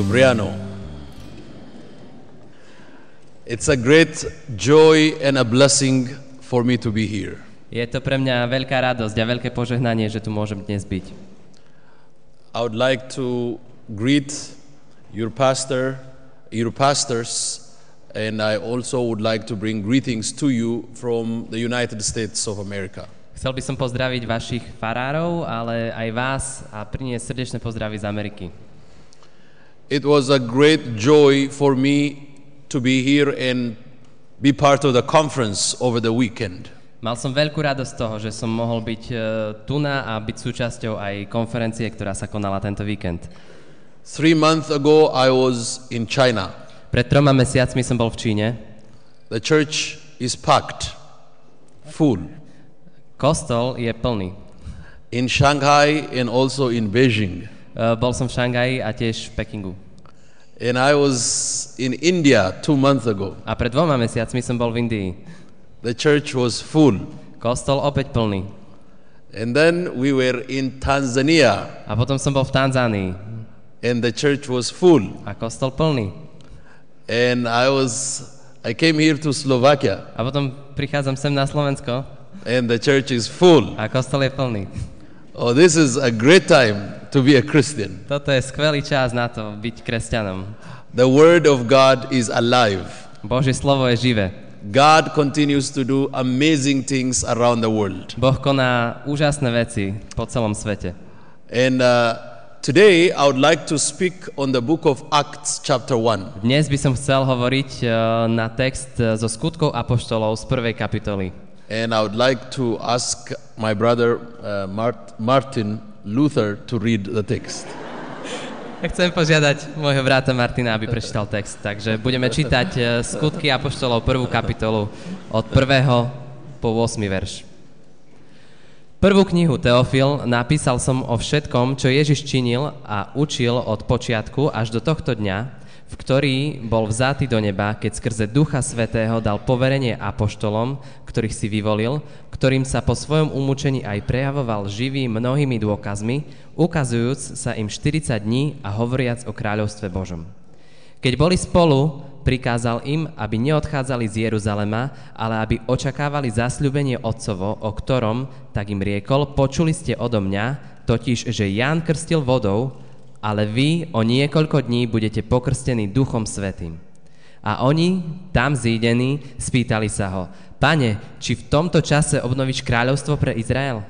Dobriano. It's a great joy and a blessing for me to be here. Je to pre mňa veľká radosť a veľké požehnanie, že tu môžem dnes byť. I would like to greet your pastor, your pastors, and I also would like to bring greetings to you from the United States of America. Chcel by som pozdraviť vašich farárov, ale aj vás a priniesť srdečné pozdravy z Ameriky. It was a great joy for me to be here and be part of the conference over the weekend. Mal som veľkú radosť toho, že som mohol byť tu na a byť súčasťou aj konferencie, ktorá sa konala tento víkend. Three months ago, I was in China. Pred troma mesiacmi som bol v Číne. The church is packed, full. Kostol je plný. In Shanghai and also in Beijing. Uh, bol som v Šangaji a tiež v Pekingu. And I was in India two months ago. A pred dvoma mesiacmi som bol v Indii. The church was full. Kostol opäť plný. And then we were in Tanzania A potom som bol v Tanzánii. and the church was full. A kostol plný. And I was I came here to Slovakia A potom prichádzam sem na Slovensko and the church is full. a kostol je plný. Oh, this is a great time to be a Christian. Toto je skvelý čas na to byť kresťanom. The word of God is alive. Božie slovo je živé. God continues to do amazing things around the world. Boh koná úžasné veci po celom svete. And uh, today I would like to speak on the book of Acts chapter 1. Dnes by som chcel hovoriť eh, na text eh, zo skutkov apoštolov z prvej kapitoly. And I would like to ask my brother uh, Mart- Martin Luther to read the text. Chcem požiadať môjho brata Martina, aby prečítal text. Takže budeme čítať eh, skutky apoštolov prvú kapitolu od 1. po 8. verš. Prvú knihu Teofil napísal som o všetkom, čo Ježiš činil a učil od počiatku až do tohto dňa, v ktorý bol vzatý do neba, keď skrze Ducha Svetého dal poverenie apoštolom, ktorých si vyvolil, ktorým sa po svojom umúčení aj prejavoval živý mnohými dôkazmi, ukazujúc sa im 40 dní a hovoriac o kráľovstve Božom. Keď boli spolu, prikázal im, aby neodchádzali z Jeruzalema, ale aby očakávali zasľubenie Otcovo, o ktorom, tak im riekol, počuli ste odo mňa, totiž, že Ján krstil vodou, ale vy o niekoľko dní budete pokrstení Duchom Svetým. A oni, tam zídení, spýtali sa ho, Pane, či v tomto čase obnovíš kráľovstvo pre Izrael?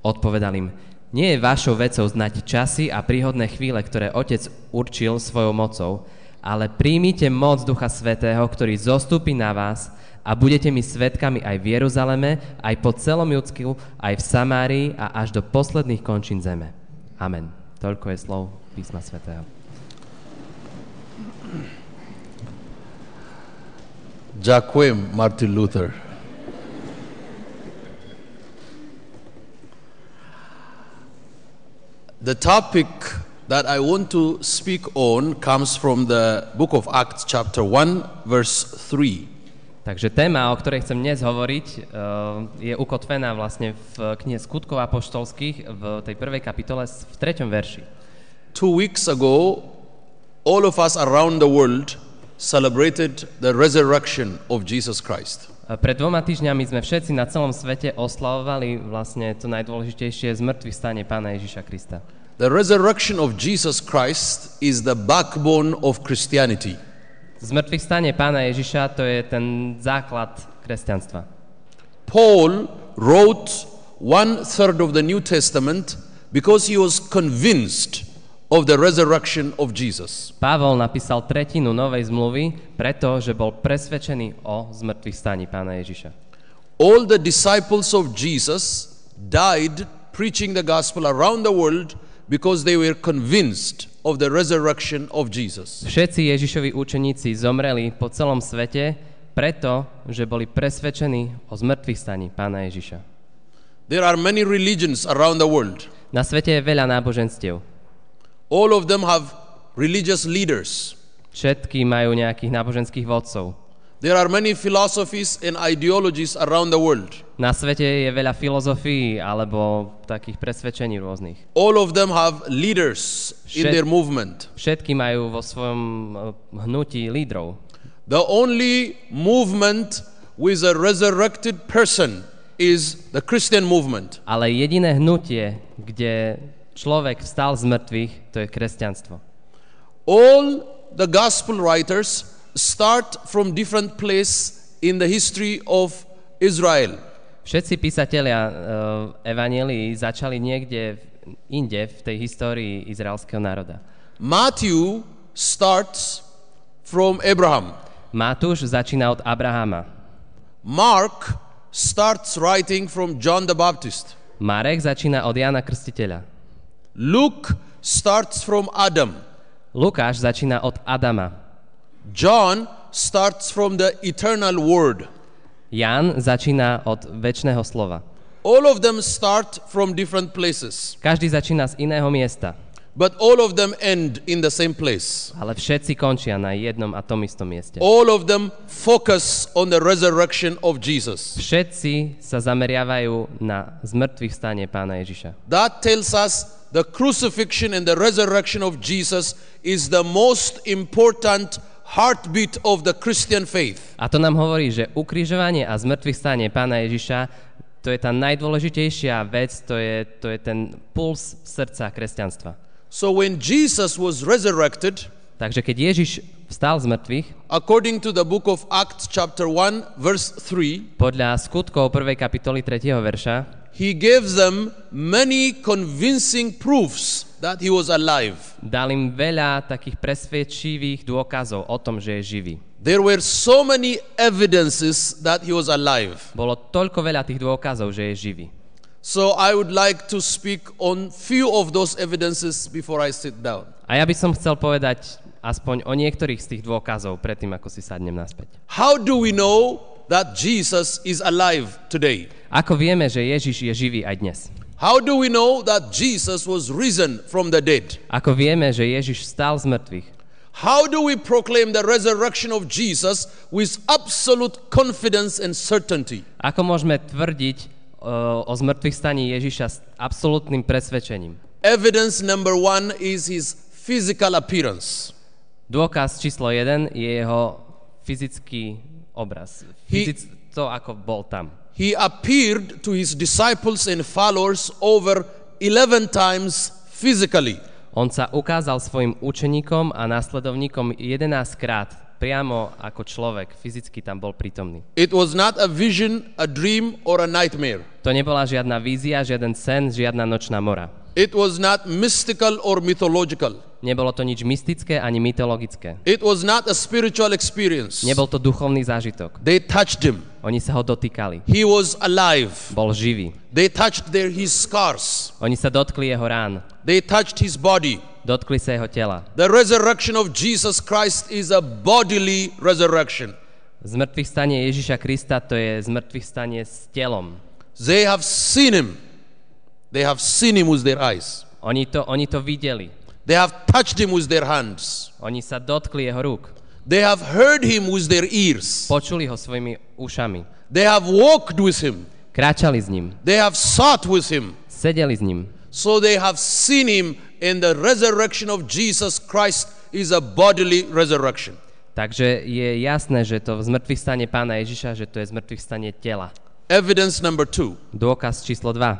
Odpovedal im, nie je vašou vecou znať časy a príhodné chvíle, ktoré Otec určil svojou mocou, ale príjmite moc Ducha Svetého, ktorý zostúpi na vás a budete mi svetkami aj v Jeruzaleme, aj po celom Judsku, aj v Samárii a až do posledných končín zeme. Amen. Toľko je slov písma Svetého. Ďakujem, Martin Luther. The topic that I want to speak on comes from the book of Acts, chapter 1, verse 3. Takže téma, o ktorej chcem dnes hovoriť, eh, je ukotvená vlastne v knihe Skutkov apoštolských v tej prvej kapitole v treťom verši. Two weeks ago, all of us around the world celebrated the resurrection of Jesus Christ. Eh, Pred dvoma týždňami sme všetci na celom svete oslavovali vlastne to najdôležitejšie zmrtvých stane Pána Ježiša Krista. The resurrection of Jesus Christ is the backbone of Christianity. Zmrtvých Pána Ježiša to je ten základ kresťanstva. Paul wrote one third of the New Testament because he was convinced of the resurrection of Jesus. Pavol napísal tretinu Novej zmluvy, pretože bol presvedčený o zmrtvých staní Pána Ježiša. All the disciples of Jesus died preaching the gospel around the world because they were convinced of the resurrection of Jesus. Všetci Ježišovi učeníci zomreli po celom svete preto, že boli presvedčení o zmrtvých staní Pána Ježiša. There are many religions around the world. Na svete je veľa náboženstiev. All of them have religious leaders. Všetky majú nejakých náboženských vodcov. There are many philosophies and ideologies around the world. Na svete je veľa filozofií alebo takých presvedčení rôznych. All of them have leaders in their movement. Všetky majú vo svojom eh, hnutí lídrov. The only movement with a resurrected person is the Christian movement. Ale jediné hnutie, kde človek vstal z mŕtvych, to je kresťanstvo. All the gospel writers start from different place in the history of Israel. Všetci písatelia uh, Evangelií začali niekde inde v tej histórii izraelského národa. Matthew starts from Abraham. Matúš začína od Abrahama. Mark starts writing from John the Baptist. Marek začína od Jana Krstiteľa. Luke starts from Adam. Lukáš začína od Adama. John starts from the eternal word. Jan začína od väčšného slova. All of them start from different places, Každý začína z iného miesta, but all of them end in the same place. ale všetci končia na jednom a tom istom mieste. All of them focus on the resurrection of Jesus. Všetci sa zameriavajú na zmrtvých stanie pána Ježiša. That tells us the crucifixion and the resurrection of Jesus is the most important heartbeat of the Christian faith. A to nám hovorí, že ukrižovanie a zmrtvých stanie pána Ježiša to je tá najdôležitejšia vec, to je, to je ten puls srdca kresťanstva. So when Jesus was resurrected, Takže keď Ježiš vstal z mŕtvych, according to the book of Acts chapter 1 verse 3, podľa skutkov 1. kapitoly 3. verša, he gives them many convincing proofs that he was alive. dal im veľa takých presvedčivých dôkazov o tom, že je živý. There were so many evidences that he was alive. Bolo toľko veľa tých dôkazov, že je živý. So I would like to speak on few of those evidences before I sit down. A ja by som chcel povedať aspoň o niektorých z tých dôkazov predtým, ako si sadnem naspäť. How do we know that Jesus is alive today? Ako vieme, že Ježiš je živý aj dnes? How do we know that Jesus was risen from the dead? Ako vieme, že Ježiš vstal z mŕtvych? How do we proclaim the resurrection of Jesus with absolute confidence and certainty? Ako môžeme tvrdiť uh, o zmrtvých staní Ježiša s absolútnym presvedčením? Evidence number one is his physical appearance. Dôkaz číslo 1 je jeho fyzický obraz. He- Fyzic, to, ako bol tam. He appeared to his disciples and followers over 11 times physically. On sa ukázal svojim učeníkom a následovníkom 11 krát priamo ako človek, fyzicky tam bol prítomný. It was not a vision, a dream, or a nightmare. To nebola žiadna vízia, žiaden sen, žiadna nočná mora. It was not mystical or mythological. Nebolo to nič mystické ani mytologické. It was not a spiritual experience. Nebol to duchovný zážitok. They touched him. Oni sa ho dotýkali. He was alive. Bol živý. They touched their, his scars. Oni sa dotkli jeho rán. They touched his body. Dotkli sa jeho tela. The resurrection of Jesus Christ is a bodily resurrection. Zmrtvých stanie Ježiša Krista to je zmrtvých stanie s telom. They have seen him. They have seen him with their eyes. Oni to, oni to videli. They have touched him with their hands. Oni sa dotkli jeho rúk. They have heard him with their ears. Počuli ho svojimi ušami. They have walked with him. Kráčali s ním. They have sat with him. Sedeli s ním. So they have seen him, and the resurrection of Jesus Christ is a bodily resurrection. Takže je jasné, že to zmrtvých stane pána Ježiša, že to je zmrtvých stane tela. Evidence number two. Dôkaz číslo 2.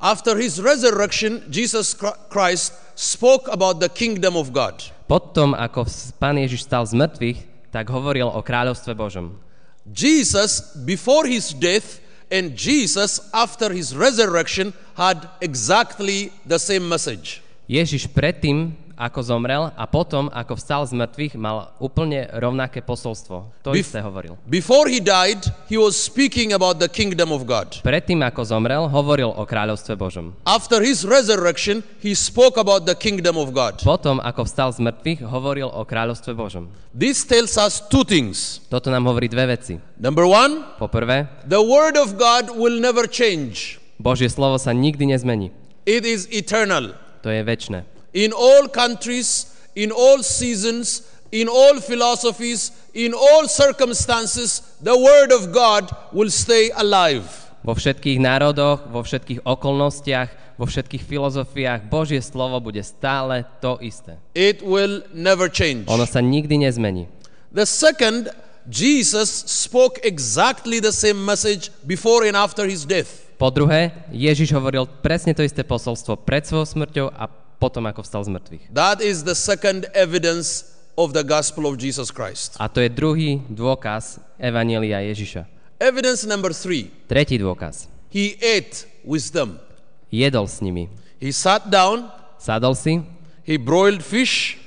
After his resurrection, Jesus Christ spoke about the kingdom of God. Potom, ako pán Ježiš stal z mŕtvych, tak hovoril o kráľovstve Božom. Jesus, before his death, and Jesus, after his resurrection, had exactly the same message. Ježiš predtým, ako zomrel a potom, ako vstal z mŕtvych, mal úplne rovnaké posolstvo. To Bef- isté hovoril. Before he died, he was speaking about the kingdom of God. Predtým, ako zomrel, hovoril o kráľovstve Božom. After his resurrection, he spoke about the kingdom of God. Potom, ako vstal z mŕtvych, hovoril o kráľovstve Božom. This tells us two things. Toto nám hovorí dve veci. Number one, Poprvé, the word of God will never change. Božie slovo sa nikdy nezmení. It is eternal. To je väčné. In all countries, in all seasons, in all philosophies, in all circumstances, the word of God will stay alive. Vo všetkých národoch, vo všetkých okolnostiach, vo všetkých filozofiách Božie slovo bude stále to isté. It will never change. Ono sa nikdy nezmení. The second, Jesus spoke exactly the same message before and after his death. Po druhé, Ježiš hovoril presne to isté posolstvo pred svojou smrťou a potom, ako vstal z mŕtvych. That is the second evidence of the gospel of Jesus Christ. A to je druhý dôkaz Evanielia Ježiša. Evidence number three, Tretí dôkaz. he ate with them. Jedol s nimi. He sat down, Sadol si, he broiled fish,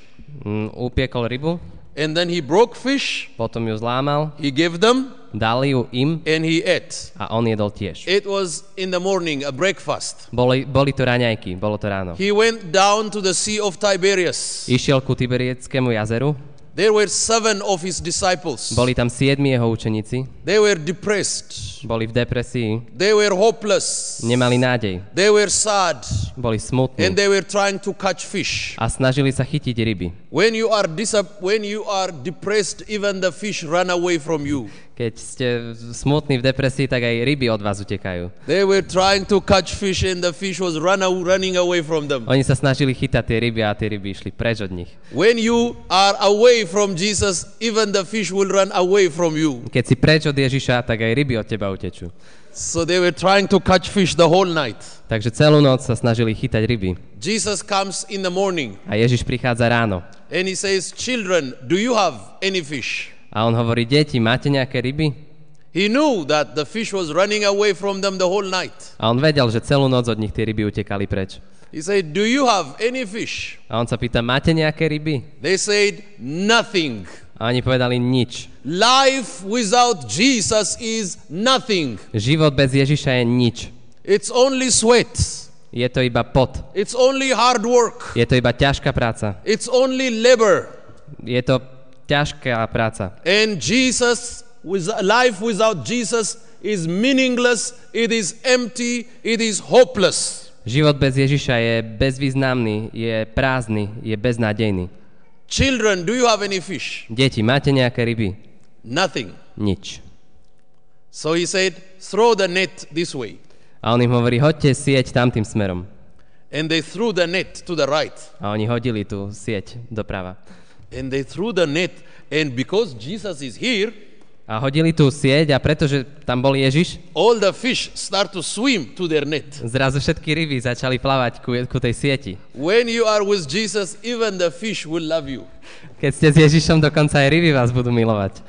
mm, upiekol rybu, and then he broke fish, potom ju zlámal, he gave them, dal ju im and he ate. a on jedol tiež. It was in the morning, a breakfast. Boli, boli to raňajky, bolo to ráno. He went down to the Sea of Tiberias. Išiel ku Tiberieckému jazeru, There were seven of his disciples. boli tam siedmi jeho učeníci, They were depressed. boli v depresii, They were hopeless. nemali nádej, They were sad. boli And smutní they were trying to catch fish. a snažili sa chytiť ryby. When you are when you are depressed, even the fish run away from you. Keď ste smutní v depresii, tak aj ryby od vás utekajú. They were trying to catch fish, and the fish was run running away from them. Oni sa snažili chytať tie ryby a tie ryby išli preč od nich. When you are away from Jesus, even the fish will run away from you. Keď si preč od Ježiša, tak aj ryby od teba utečú. So they were trying to catch fish the whole night. Takže celú noc sa snažili chytať ryby. Jesus comes in the morning A Ježiš prichádza ráno. and he says, Children, do you have any fish? A on hovorí, deti, máte nejaké ryby? He knew that the fish was running away from them the whole night. A on vedel, že celú noc od nich tie ryby utekali preč. He said, Do you have any fish? A on sa pýta, máte nejaké ryby? They said, Nothing. A oni povedali nič. Life without Jesus is nothing. Život bez Ježiša je nič. It's only sweat. Je to iba pot. It's only hard work. Je to iba ťažká práca. It's only labor. Je to ťažká práca. And Jesus, with life without Jesus is meaningless, it is empty, it is hopeless. Život bez Ježiša je bezvýznamný, je prázdny, je beznádejný. Children, do you have any fish? Deti, máte nejaké ryby? Nothing. Nič. So he said, Throw the net this way. A on im hovorí, hoďte sieť tamtým smerom. And they threw the net to the right. A oni hodili tú sieť doprava. And they threw the net. And because Jesus is here, A hodili tú sieť a pretože tam bol Ježiš, all the fish start to swim to their net. zrazu všetky ryby začali plavať ku, ku tej sieti. When you are with Jesus, even the fish will love you. Keď ste s Ježišom, dokonca aj ryby vás budú milovať.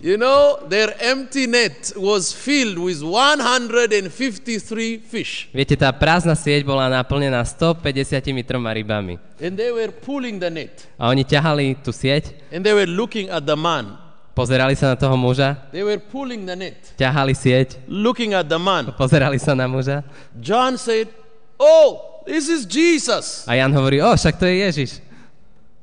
You know, their empty net was filled with 153 fish. Viete, tá prázdna sieť bola naplnená 153 rybami. And they were pulling the net. A oni ťahali tú sieť, And they were looking at the man. pozerali sa na toho muža, They were pulling the net, ťahali sieť, looking at the man. pozerali sa na muža. John said, Oh, this is Jesus. A Jan hovorí, o, však to je Ježiš.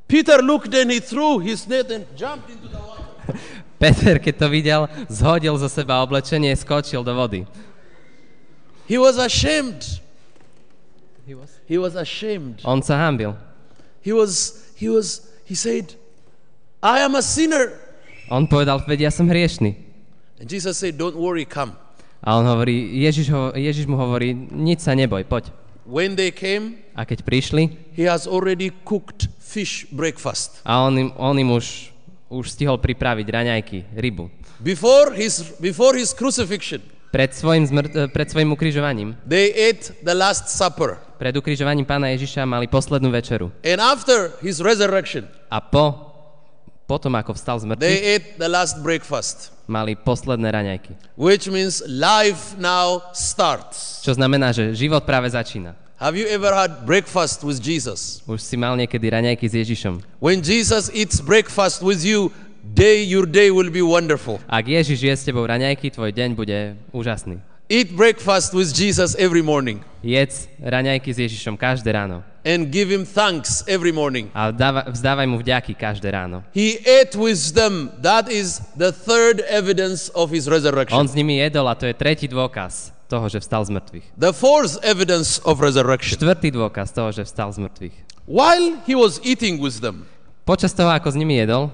Peter looked and he threw his net and jumped into the water. Peter, keď to videl, zhodil zo seba oblečenie, skočil do vody. He was ashamed. He was ashamed. On sa hambil. He was, he was, he said, I am a sinner. On povedal, veď ja som hriešný. And Jesus said, Don't worry, come. A on hovorí, Ježiš, ho, Ježiš mu hovorí, nič sa neboj, poď. When they came, A keď prišli, he has already cooked fish breakfast. a on im, on im už, už stihol pripraviť raňajky, rybu. Before his, before his crucifixion, Pred svojim, zmr- eh, pred svojim ukrižovaním, they ate the Last Supper. pred ukrižovaním pána Ježiša mali poslednú večeru. And after his resurrection, A po, potom ako vstal z they mŕtvych, ate the last breakfast, mali posledné raňajky. which means life now starts. Čo znamená, že život práve začína. Have you ever had breakfast with Jesus? Už si mal niekedy raňajky s Ježišom. When Jesus eats breakfast with you, day your day will be wonderful. Ak Ježiš je s tebou raňajky, tvoj deň bude úžasný. Eat breakfast with Jesus every morning Jedz raňajky s Ježišom každé ráno. and give him thanks every morning. A dáva, vzdávaj mu vďaky každé ráno. He ate with them. That is the third evidence of his On resurrection. s nimi jedol a to je tretí dôkaz toho, že vstal z mŕtvych. The fourth evidence of resurrection. Štvrtý dôkaz toho, že vstal z mŕtvych. While he was eating with them, Počas toho, ako s nimi jedol,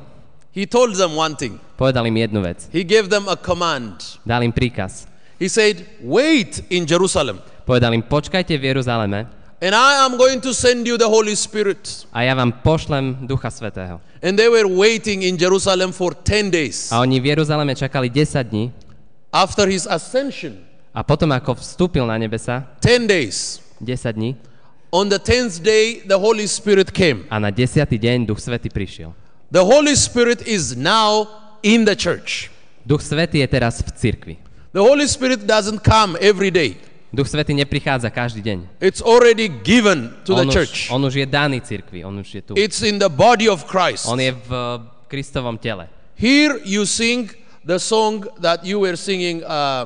he told them one thing. povedal im jednu vec. He gave them a command. Dal im príkaz. He said, Wait in Jerusalem, Povedal im, počkajte v Jeruzaleme and I am going to send you the Holy Spirit. a ja vám pošlem Ducha Svetého. And they were waiting in Jerusalem for 10 days. A oni v Jeruzaleme čakali 10 dní After his ascension, a potom, ako vstúpil na nebesa, 10 days. 10 dní, On the 10th day, the Holy Spirit came. a na 10. deň Duch Svetý prišiel. The Holy Spirit is now in the church. Duch Svetý je teraz v cirkvi. The Holy Spirit doesn't come every day. Duch Svetý neprichádza každý deň. It's already given to the On už, church. on už je daný cirkvi, on už je tu. It's in the body of Christ. On je v eh, Kristovom tele. Here you sing the song that you were singing, uh,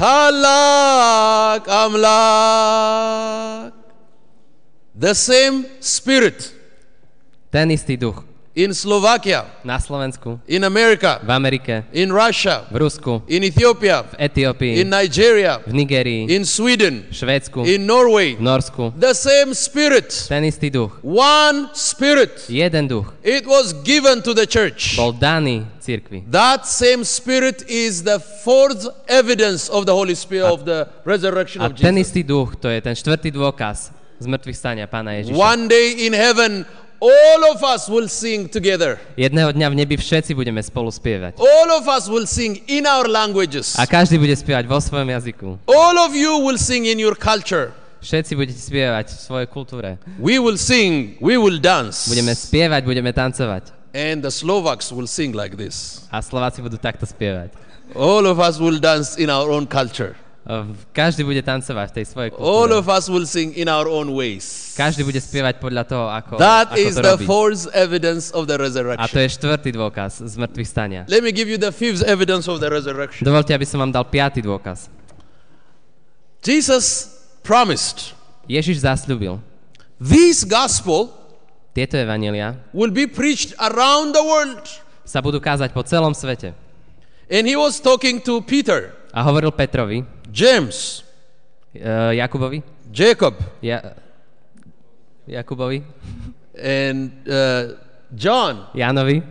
ታላቅ አምላክ The same spirit Ten istý duch in Slovakia, na Slovensku, in America, v Amerike, in Russia, v Rusku, in Ethiopia, v Etiópii, in Nigeria, v Nigérii, in Sweden, v Švédsku, in Norway. v Norsku. The same spirit, Ten istý duch. one spirit. Jeden duch It was given to the church. bol daný cirkvi. That same spirit is the fourth evidence of the Holy Spirit of the resurrection of Jesus. A ten istý duch, to je ten štvrtý dôkaz z mŕtvych stania Pána Ježiša. One day in heaven, all of us will sing together. Jedného dňa v nebi všetci budeme spolu spievať. All of us will sing in our languages. A každý bude spievať vo svojom jazyku. All of you will sing in your culture. Všetci budete spievať v svojej kultúre. We will sing, we will dance. Budeme spievať, budeme tancovať. And the Slovaks will sing like this. A Slováci budú takto spievať. All of us will dance in our own culture. Každý bude tancovať v tej svojej All kultúre. of us will sing in our own ways. Každý bude spievať podľa toho, ako, That ako is to the robí. fourth evidence of the A to resurrection. je štvrtý dôkaz z mŕtvych stania. Let me give you the fifth evidence of the resurrection. Dovolte, aby som vám dal piatý dôkaz. Jesus promised Ježiš zasľúbil, this gospel tieto evanelia will be preached around the world. sa budú kázať po celom svete. And he was talking to Peter, A hovoril Petrovi, James, uh, Jakubovi, Jacob, ja, Jakubovi, and uh, John, Jánovi,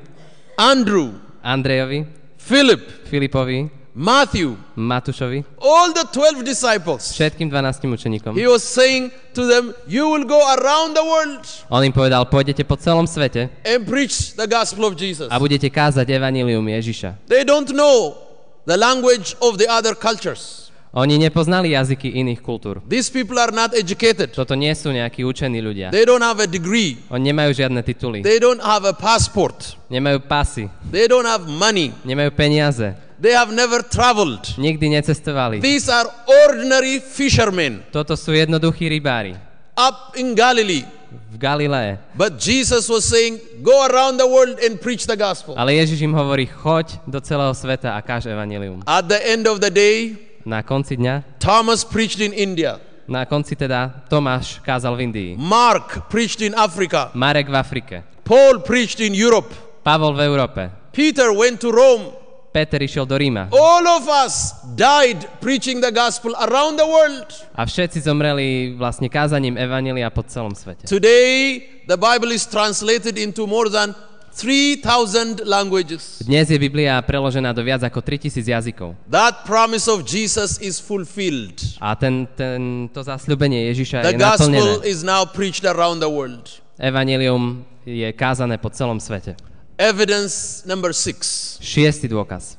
Andrew, Andrejovi, Philip, Filipovi, Matthew, Matúšovi, all the 12 disciples. všetkým 12 učeníkom. He was saying to them, You will go around the world On im povedal, pôjdete po celom svete and preach the gospel of Jesus. a budete kázať evanílium Ježiša. They don't know the language of the other cultures. Oni nepoznali jazyky iných kultúr. These people are not educated. Toto nie sú nejakí učení ľudia. They don't have a degree. Oni nemajú žiadne tituly. They don't have a passport. Nemajú pasy. They don't have money. Nemajú peniaze. They have never traveled. Nikdy necestovali. These are ordinary fishermen Toto sú jednoduchí rybári up in Galilee. V Galilei. But Jesus was saying, Go around the world and preach the gospel. Ale Ježiš im hovorí, choď do celého sveta a káž evanilium. At the end of the day, Na konci dňa, Thomas preached in India. na konci teda Tomáš kázal v Indii. Mark preached in Africa. Marek v Afrike. Paul preached in Europe. Pavol v Európe. Peter went to Rome. Peter išiel do Ríma. All of us died preaching the gospel around the world. A všetci zomreli vlastne kázaním Evanília po celom svete. Today, the Bible is translated into more than 3,000 languages. Dnes je Biblia preložená do viac ako 3000 jazykov. That promise of Jesus is fulfilled. A ten, ten, to zasľubenie Ježiša The je naplnené. gospel is now preached around the world. Evangelium je kázané po celom svete. Evidence number six Šiestý dôkaz.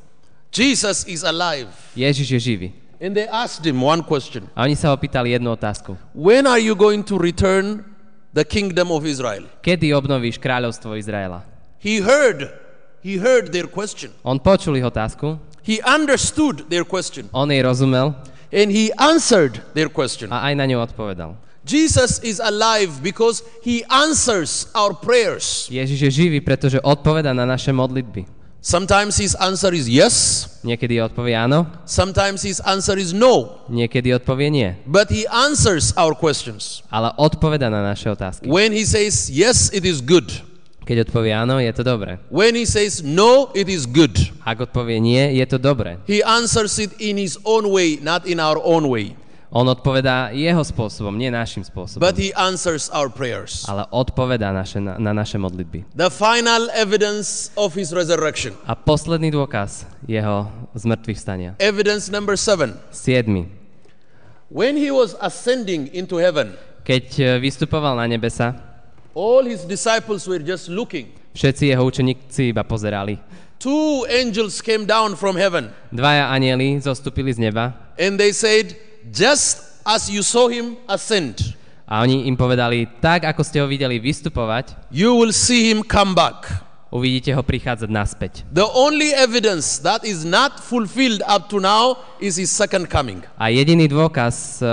Jesus is alive. Ježiš je živý. And they asked him one question A oni sa ho pýtali jednu otázku. When are you going to return the kingdom of Israel? Kedy obnovíš kráľovstvo Izraela? He heard, he heard their question. On počul ich otázku, He understood their question. on jej rozumel And he answered their question. a aj na ňu odpovedal. Jesus is alive because he answers our prayers. Ježiš je živý, pretože odpoveda na naše modlitby. Sometimes his answer is yes, Niekedy odpovie áno, sometimes his answer is no. niekedy odpovie nie. But he answers our questions. Ale odpoveda na naše otázky. When he says yes, it is good. Keď odpovie áno, je to dobré. When he says no, it is good. Ak odpovie nie, je to dobré. He answers it in his own way, not in our own way. On odpovedá jeho spôsobom, nie našim spôsobom. But he answers our prayers. Ale odpovedá naše, na, na naše modlitby. The final evidence of his resurrection. A posledný dôkaz jeho zmrtvých stania. Evidence number seven. Siedmy. When he was ascending into heaven, Keď e, vystupoval na nebesa, all his disciples were just looking. všetci jeho učeníci iba pozerali. Two angels came down from heaven Dvaja anieli zostúpili z neba and they said, Just as you saw him ascend, a oni im povedali, tak ako ste ho videli vystupovať, you will see him come back. uvidíte ho prichádzať naspäť. The only evidence that is not fulfilled up to now is his second coming. A jediný dôkaz, e,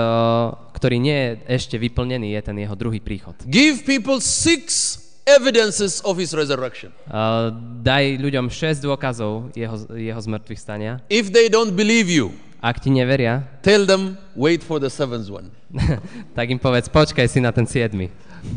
ktorý nie je ešte vyplnený, je ten jeho druhý príchod. Give people six evidences of his resurrection. Uh, daj ľuďom 6 dôkazov jeho, jeho zmrtvých stania. If they don't believe you, Ak ti neveria, tell them, wait for the seventh one. tak im povedz, počkaj si na ten 7.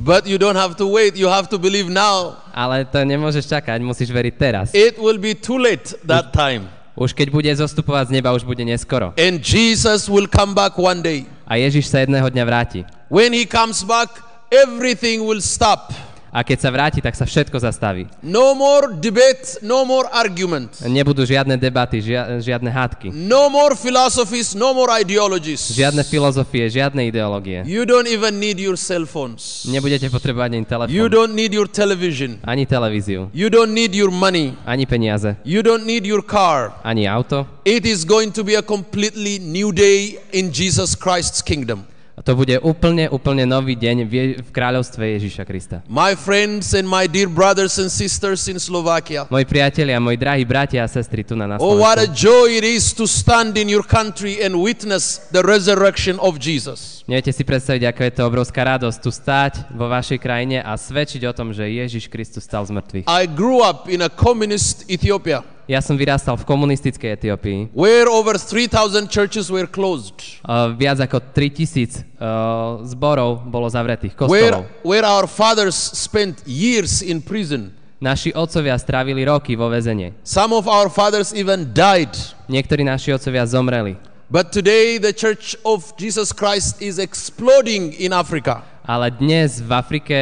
But you don't have to wait, you have to believe now. Ale to nemôžeš čakať, musíš veriť teraz. It will be too late that time. Už keď bude zostupovať z neba, už bude neskoro. And Jesus will come back one day. A Ježiš sa jedného dňa vráti. When he comes back, everything will stop. A keď sa vráti, tak sa všetko zastaví. No more debate, no more argument. Nebudú žiadne debaty, žia, žiadne hádky. No more philosophies, no more ideologies. Žiadne filozofie, žiadne ideológie. You don't even need your cell phones. Nebudete potrebovať ani You telefón, don't need your television. ani televíziu, You don't need your money. ani peniaze, You don't need your car. ani auto. It is going to be a completely new day in Jesus Christ's kingdom. To bude úplne, úplne nový deň v, kráľovstve Ježiša Krista. My friends and my dear brothers and sisters in Slovakia. Moji priatelia, moji drahí bratia a sestry tu na nás. Oh, what a joy it is to stand in your country and witness the resurrection of Jesus. Neviete si predstaviť, ako je to obrovská radosť tu stáť vo vašej krajine a svedčiť o tom, že Ježiš Kristus stal z mŕtvych. I grew up in a communist Ethiopia Ja som vyrastal v komunistickej Etiópii. where over 3,000 churches were closed, Uh, viac ako 3000 uh, zborov bolo zavretých, where, kostolov. where our fathers spent years in prison. Naši otcovia strávili roky vo väzení. Some of our fathers even died. Niektorí naši otcovia zomreli. But today, the Church of Jesus Christ is exploding in Africa. Ale dnes v Afrike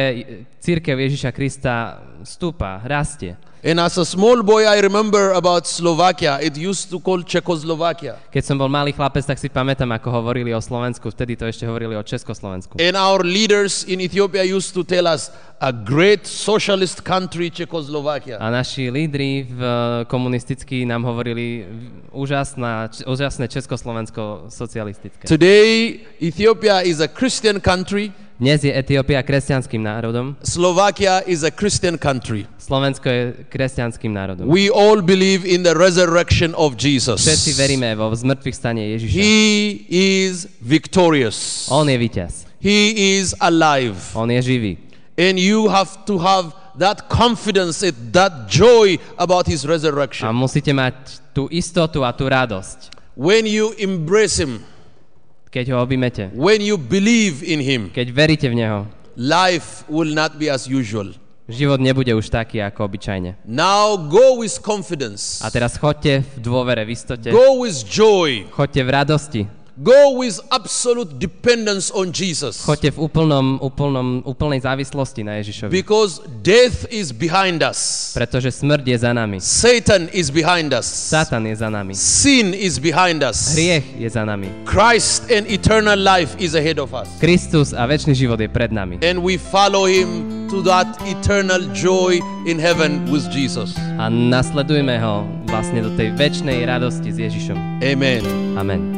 církev Ježiša Krista stúpa, rastie. And as a small boy, I remember about Slovakia. It used to call Czechoslovakia. Keď som bol malý chlapec, tak si pamätám, ako hovorili o Slovensku. Vtedy to ešte hovorili o Československu. And our leaders in Ethiopia used to tell us a great socialist country, Czechoslovakia. A naši lídri v komunistickí nám hovorili úžasná, úžasné Československo socialistické. Today, Ethiopia is a Christian country. Dnes je Etiópia kresťanským národom, Slovakia is a Christian country. Slovensko je kresťanským národom. We all believe in the resurrection of Všetci Jesus. veríme vo zmrtvých stane Ježiša. He is victorious. On je víťaz. He is alive. On je živý. And you have to have that confidence, that joy about his A resurrection. musíte mať tú istotu a tú radosť, When you embrace him, keď ho objmete. when you believe in him, Keď veríte v Neho, life will not be as usual. život nebude už taký ako obyčajne. Now go with confidence. A teraz chodte v dôvere, v istote. Go with joy. Chodte v radosti. Go with absolute dependence on Jesus. Choďte v úplnom, úplnom, úplnej závislosti na Ježišovi. Because death is behind us. Pretože smrť je za nami. Satan is behind us. Satan je za nami. Sin is behind us. Hriech je za nami. Christ and eternal life is ahead of us. Kristus a väčší život je pred nami. And we follow him to that eternal joy in heaven with Jesus. A nasledujme ho vlastne do tej väčšnej radosti s Ježišom. Amen. Amen.